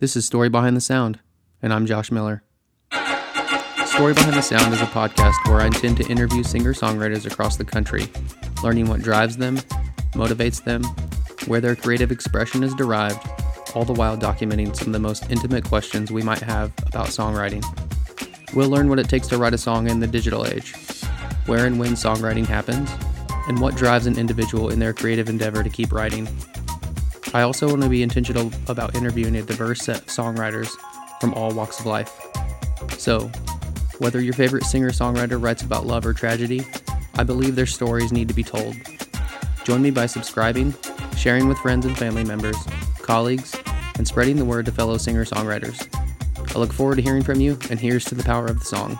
This is Story Behind the Sound, and I'm Josh Miller. Story Behind the Sound is a podcast where I intend to interview singer songwriters across the country, learning what drives them, motivates them, where their creative expression is derived, all the while documenting some of the most intimate questions we might have about songwriting. We'll learn what it takes to write a song in the digital age, where and when songwriting happens, and what drives an individual in their creative endeavor to keep writing. I also want to be intentional about interviewing a diverse set of songwriters from all walks of life. So, whether your favorite singer songwriter writes about love or tragedy, I believe their stories need to be told. Join me by subscribing, sharing with friends and family members, colleagues, and spreading the word to fellow singer songwriters. I look forward to hearing from you, and here's to the power of the song.